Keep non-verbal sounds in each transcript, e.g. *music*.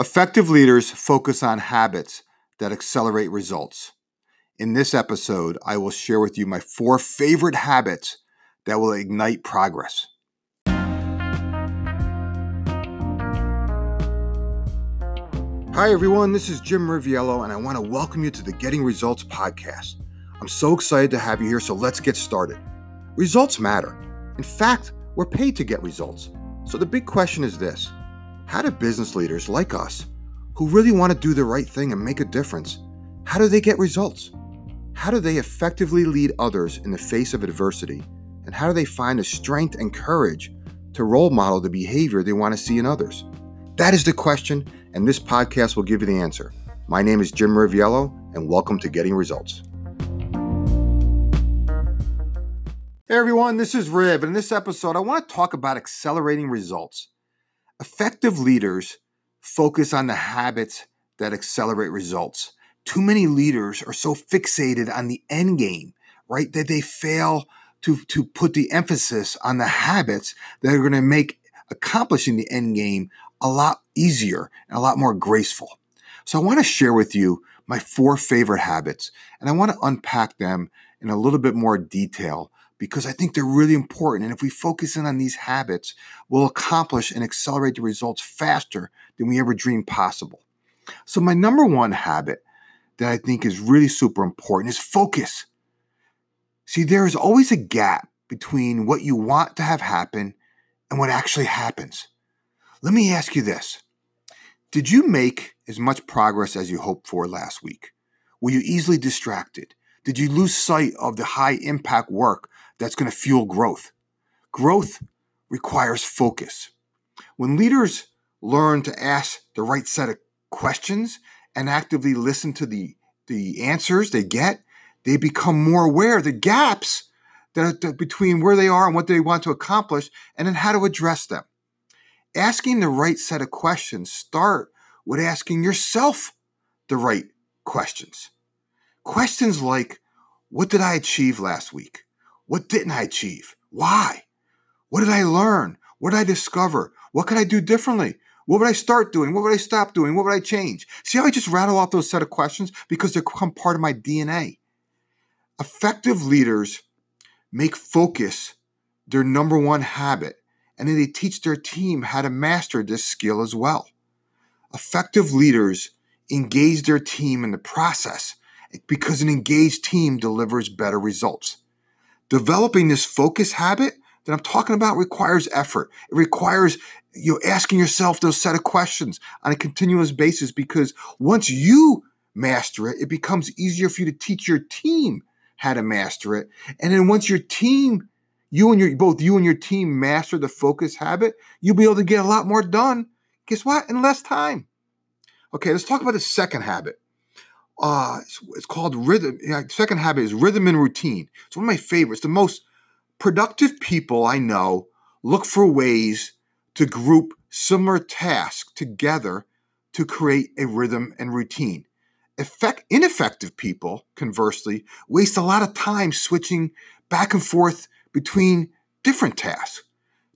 Effective leaders focus on habits that accelerate results. In this episode, I will share with you my four favorite habits that will ignite progress. Hi, everyone. This is Jim Riviello, and I want to welcome you to the Getting Results podcast. I'm so excited to have you here, so let's get started. Results matter. In fact, we're paid to get results. So the big question is this How do business leaders like us, who really want to do the right thing and make a difference, how do they get results? How do they effectively lead others in the face of adversity? And how do they find the strength and courage to role model the behavior they want to see in others? That is the question, and this podcast will give you the answer. My name is Jim Riviello, and welcome to Getting Results. Hey everyone, this is Riv, and in this episode, I want to talk about accelerating results. Effective leaders focus on the habits that accelerate results. Too many leaders are so fixated on the end game, right, that they fail to, to put the emphasis on the habits that are going to make accomplishing the end game a lot easier and a lot more graceful. So I want to share with you my four favorite habits, and I want to unpack them in a little bit more detail because I think they're really important. And if we focus in on these habits, we'll accomplish and accelerate the results faster than we ever dreamed possible. So, my number one habit that I think is really super important is focus. See, there is always a gap between what you want to have happen and what actually happens. Let me ask you this Did you make as much progress as you hoped for last week? Were you easily distracted? Did you lose sight of the high impact work that's going to fuel growth? Growth requires focus. When leaders learn to ask the right set of questions and actively listen to the, the answers they get, they become more aware of the gaps that are between where they are and what they want to accomplish and then how to address them. Asking the right set of questions start with asking yourself the right questions. Questions like, what did I achieve last week? What didn't I achieve? Why? What did I learn? What did I discover? What could I do differently? What would I start doing? What would I stop doing? What would I change? See how I just rattle off those set of questions because they become part of my DNA. Effective leaders make focus their number one habit, and then they teach their team how to master this skill as well. Effective leaders engage their team in the process because an engaged team delivers better results. Developing this focus habit that I'm talking about requires effort. It requires you know, asking yourself those set of questions on a continuous basis because once you master it, it becomes easier for you to teach your team how to master it. And then once your team, you and your both you and your team master the focus habit, you'll be able to get a lot more done. Guess what? In less time. Okay, let's talk about the second habit uh, it's, it's called rhythm. Yeah, second habit is rhythm and routine. It's one of my favorites. The most productive people I know look for ways to group similar tasks together to create a rhythm and routine. Effect, ineffective people, conversely, waste a lot of time switching back and forth between different tasks.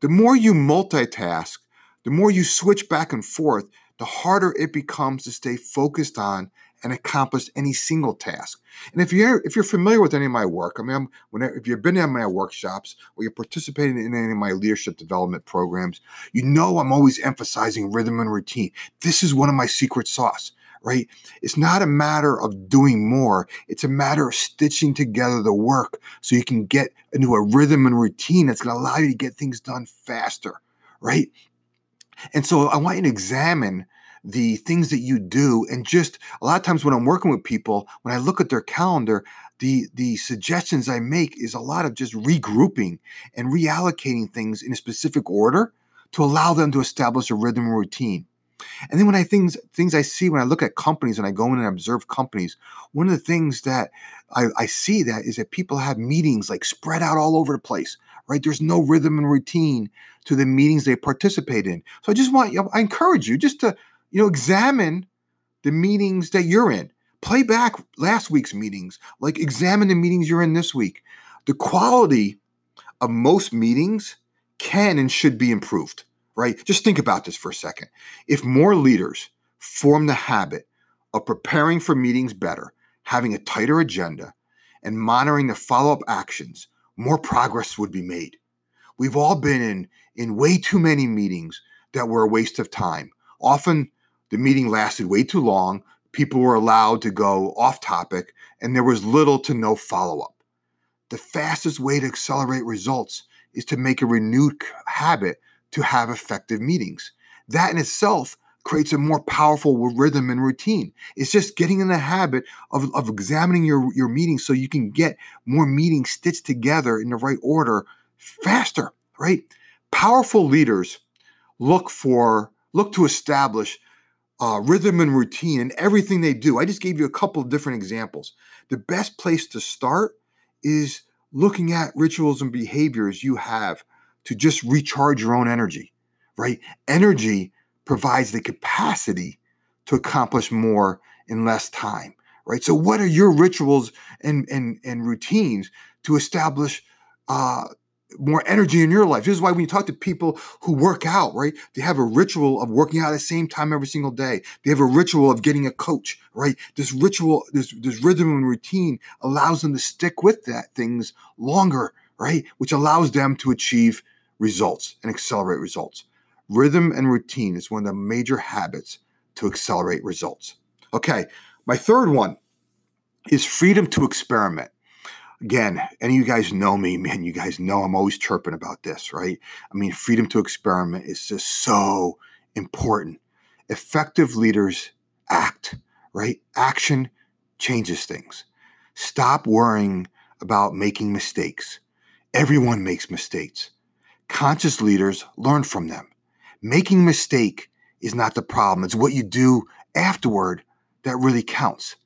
The more you multitask, the more you switch back and forth, the harder it becomes to stay focused on and accomplish any single task. And if you're if you're familiar with any of my work, I mean, I'm, whenever, if you've been in my workshops or you're participating in any of my leadership development programs, you know I'm always emphasizing rhythm and routine. This is one of my secret sauce. Right? It's not a matter of doing more. It's a matter of stitching together the work so you can get into a rhythm and routine that's going to allow you to get things done faster. Right? And so I want you to examine the things that you do and just a lot of times when i'm working with people when i look at their calendar the the suggestions i make is a lot of just regrouping and reallocating things in a specific order to allow them to establish a rhythm and routine and then when I things things I see when I look at companies and I go in and observe companies, one of the things that I, I, see that is that people have meetings like spread out all over the place, right? There's no rhythm and routine to the meetings they participate in. So I just want I encourage you just to you know, examine the meetings that you're in. Play back last week's meetings, like examine the meetings you're in this week. The quality of most meetings can and should be improved, right? Just think about this for a second. If more leaders form the habit of preparing for meetings better, having a tighter agenda, and monitoring the follow up actions, more progress would be made. We've all been in, in way too many meetings that were a waste of time. Often the meeting lasted way too long, people were allowed to go off topic, and there was little to no follow up. The fastest way to accelerate results is to make a renewed habit to have effective meetings. That in itself creates a more powerful rhythm and routine. It's just getting in the habit of, of examining your, your meetings so you can get more meetings stitched together in the right order faster, right? Powerful leaders look for, look to establish uh, rhythm and routine in everything they do. I just gave you a couple of different examples. The best place to start is looking at rituals and behaviors you have to just recharge your own energy, right? Energy provides the capacity to accomplish more in less time, right? So, what are your rituals and and and routines to establish uh, more energy in your life? This is why when you talk to people who work out, right? They have a ritual of working out at the same time every single day. They have a ritual of getting a coach, right? This ritual, this this rhythm and routine allows them to stick with that things longer, right? Which allows them to achieve results and accelerate results. Rhythm and routine is one of the major habits to accelerate results. Okay, my third one is freedom to experiment. Again, any of you guys know me, man, you guys know I'm always chirping about this, right? I mean, freedom to experiment is just so important. Effective leaders act, right? Action changes things. Stop worrying about making mistakes. Everyone makes mistakes. Conscious leaders learn from them. Making mistake is not the problem. It's what you do afterward that really counts.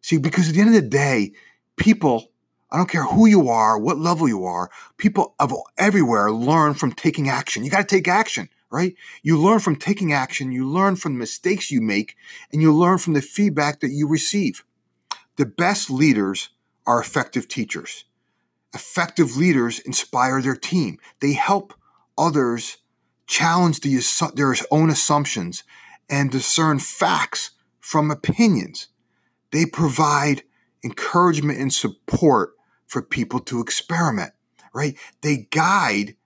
See, because at the end of the day, people, I don't care who you are, what level you are, people of everywhere learn from taking action. You got to take action, right? You learn from taking action, you learn from the mistakes you make, and you learn from the feedback that you receive. The best leaders are effective teachers effective leaders inspire their team. They help others challenge the, their own assumptions and discern facts from opinions. They provide encouragement and support for people to experiment, right? They guide.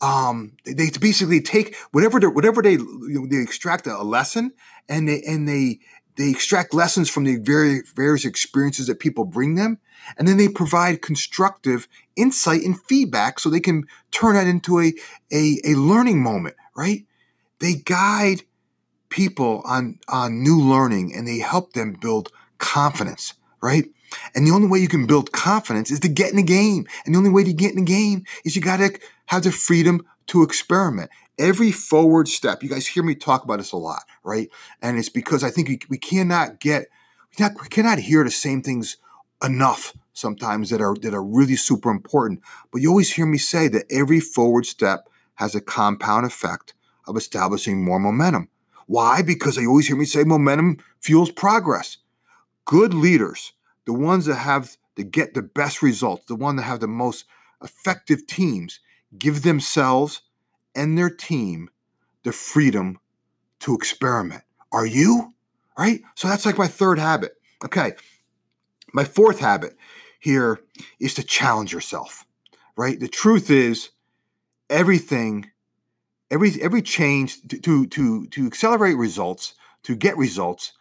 Um, they basically take whatever they, whatever they they extract a lesson and they and they they extract lessons from the various various experiences that people bring them and then they provide constructive insight and feedback so they can turn that into a, a, a learning moment, right? They guide people on, on new learning and they help them build confidence, right? And the only way you can build confidence is to get in the game. And the only way to get in the game is you got to have the freedom to experiment. Every forward step, you guys hear me talk about this a lot, right? And it's because I think we, we cannot get, we, not, we cannot hear the same things enough sometimes that are that are really super important. But you always hear me say that every forward step has a compound effect of establishing more momentum. Why? Because you always hear me say momentum fuels progress. Good leaders, the ones that have to get the best results, the one that have the most effective teams, give themselves and their team the freedom to experiment. Are you? Right? So that's like my third habit. Okay, my fourth habit here is to challenge yourself, right? The truth is, everything, every every change to to to, accelerate results, to get results,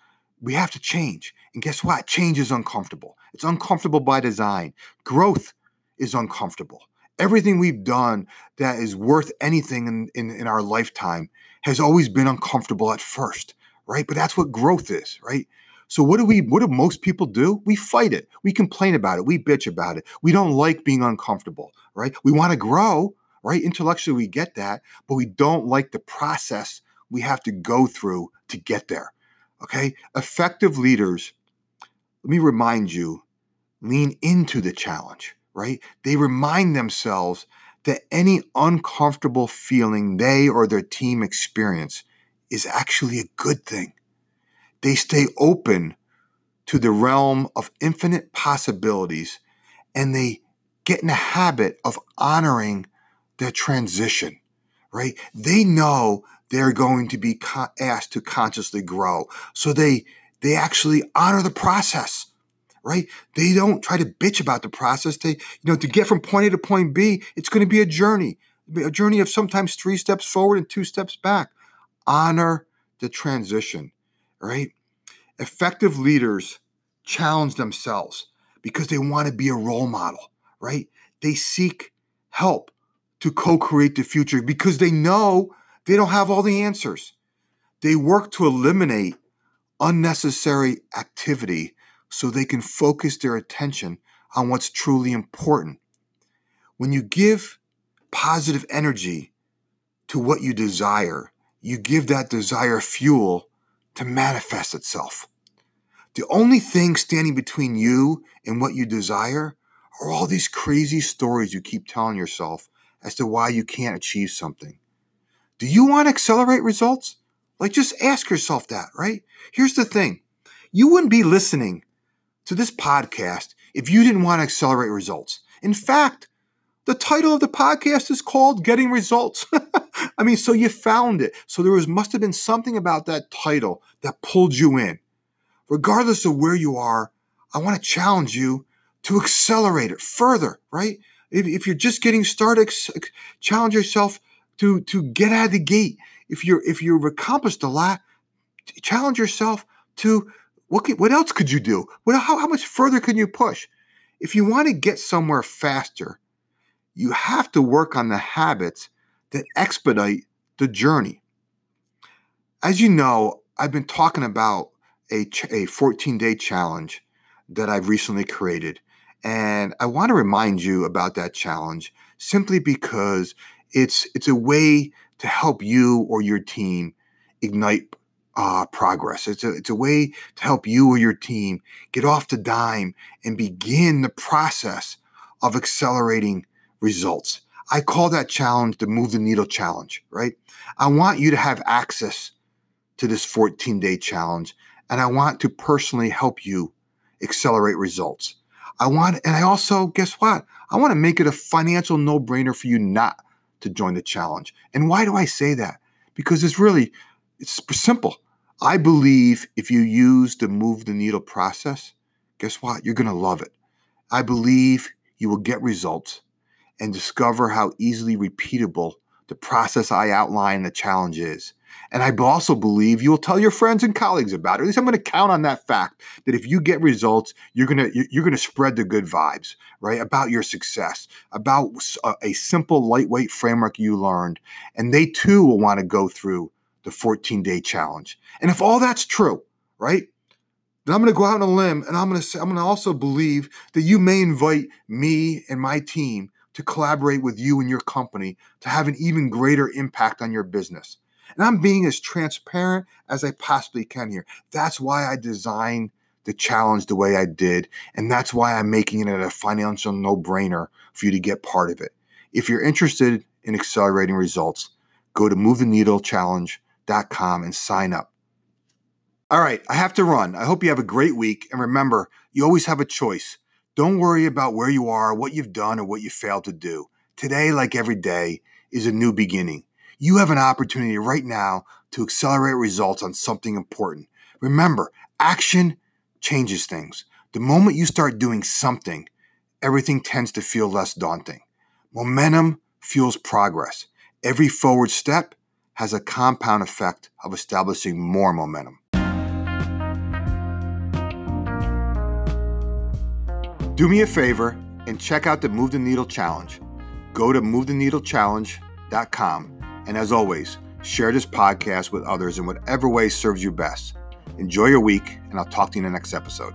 we have to change. And guess what? Change is uncomfortable. It's uncomfortable by design. Growth is uncomfortable. Everything we've done that is worth anything in, in, in our lifetime has always been uncomfortable at first, right? But that's what growth is, right? So what do we what do most people do? We fight it. We complain about it. We bitch about it. We don't like being uncomfortable, right? We want to grow, right? Intellectually we get that, but we don't like the process we have to go through to get there. Okay? Effective leaders, let me remind you, lean into the challenge, right? They remind themselves that any uncomfortable feeling they or their team experience is actually a good thing they stay open to the realm of infinite possibilities and they get in the habit of honoring their transition, right? They know they're going to be asked to consciously grow. So they they actually honor the process, right? They don't try to bitch about the process. They, you know, to get from point A to point B, it's going to be a journey, a journey of sometimes three steps forward and two steps back. Honor the transition, right? Effective leaders challenge themselves because they want to be a role model, right? They seek help to co create the future because they know they don't have all the answers. They work to eliminate unnecessary activity so they can focus their attention on what's truly important. When you give positive energy to what you desire, you give that desire fuel to manifest itself. The only thing standing between you and what you desire are all these crazy stories you keep telling yourself as to why you can't achieve something. Do you want to accelerate results? Like, just ask yourself that, right? Here's the thing you wouldn't be listening to this podcast if you didn't want to accelerate results. In fact, the title of the podcast is called Getting Results. *laughs* I mean, so you found it. So there was must have been something about that title that pulled you in. Regardless of where you are, I want to challenge you to accelerate it further, right? If, if you're just getting started, challenge yourself to to get out of the gate. If you're if you've accomplished a lot, challenge yourself to what what else could you do? What how, how much further can you push? If you want to get somewhere faster, you have to work on the habits that expedite the journey. As you know, I've been talking about a, a 14 day challenge that I've recently created. And I want to remind you about that challenge simply because it's it's a way to help you or your team ignite uh, progress. It's a it's a way to help you or your team get off the dime and begin the process of accelerating results. I call that challenge the move the needle challenge, right? I want you to have access to this 14 day challenge and I want to personally help you accelerate results. I want, and I also, guess what? I want to make it a financial no brainer for you not to join the challenge. And why do I say that? Because it's really it's simple. I believe if you use the move the needle process, guess what? You're going to love it. I believe you will get results and discover how easily repeatable the process I outline the challenge is. And I also believe you will tell your friends and colleagues about it. At least I'm going to count on that fact that if you get results, you're going to you're going to spread the good vibes, right? About your success, about uh, a simple lightweight framework you learned, and they too will want to go through the 14-day challenge. And if all that's true, right? Then I'm going to go out on a limb and I'm going to say, I'm going to also believe that you may invite me and my team to collaborate with you and your company to have an even greater impact on your business. And I'm being as transparent as I possibly can here. That's why I designed the challenge the way I did. And that's why I'm making it a financial no brainer for you to get part of it. If you're interested in accelerating results, go to movetheneedlechallenge.com and sign up. All right, I have to run. I hope you have a great week. And remember, you always have a choice. Don't worry about where you are, what you've done, or what you failed to do. Today, like every day, is a new beginning you have an opportunity right now to accelerate results on something important. Remember, action changes things. The moment you start doing something, everything tends to feel less daunting. Momentum fuels progress. Every forward step has a compound effect of establishing more momentum. Do me a favor and check out the Move the Needle Challenge. Go to movetheneedlechallenge.com and as always, share this podcast with others in whatever way serves you best. Enjoy your week, and I'll talk to you in the next episode.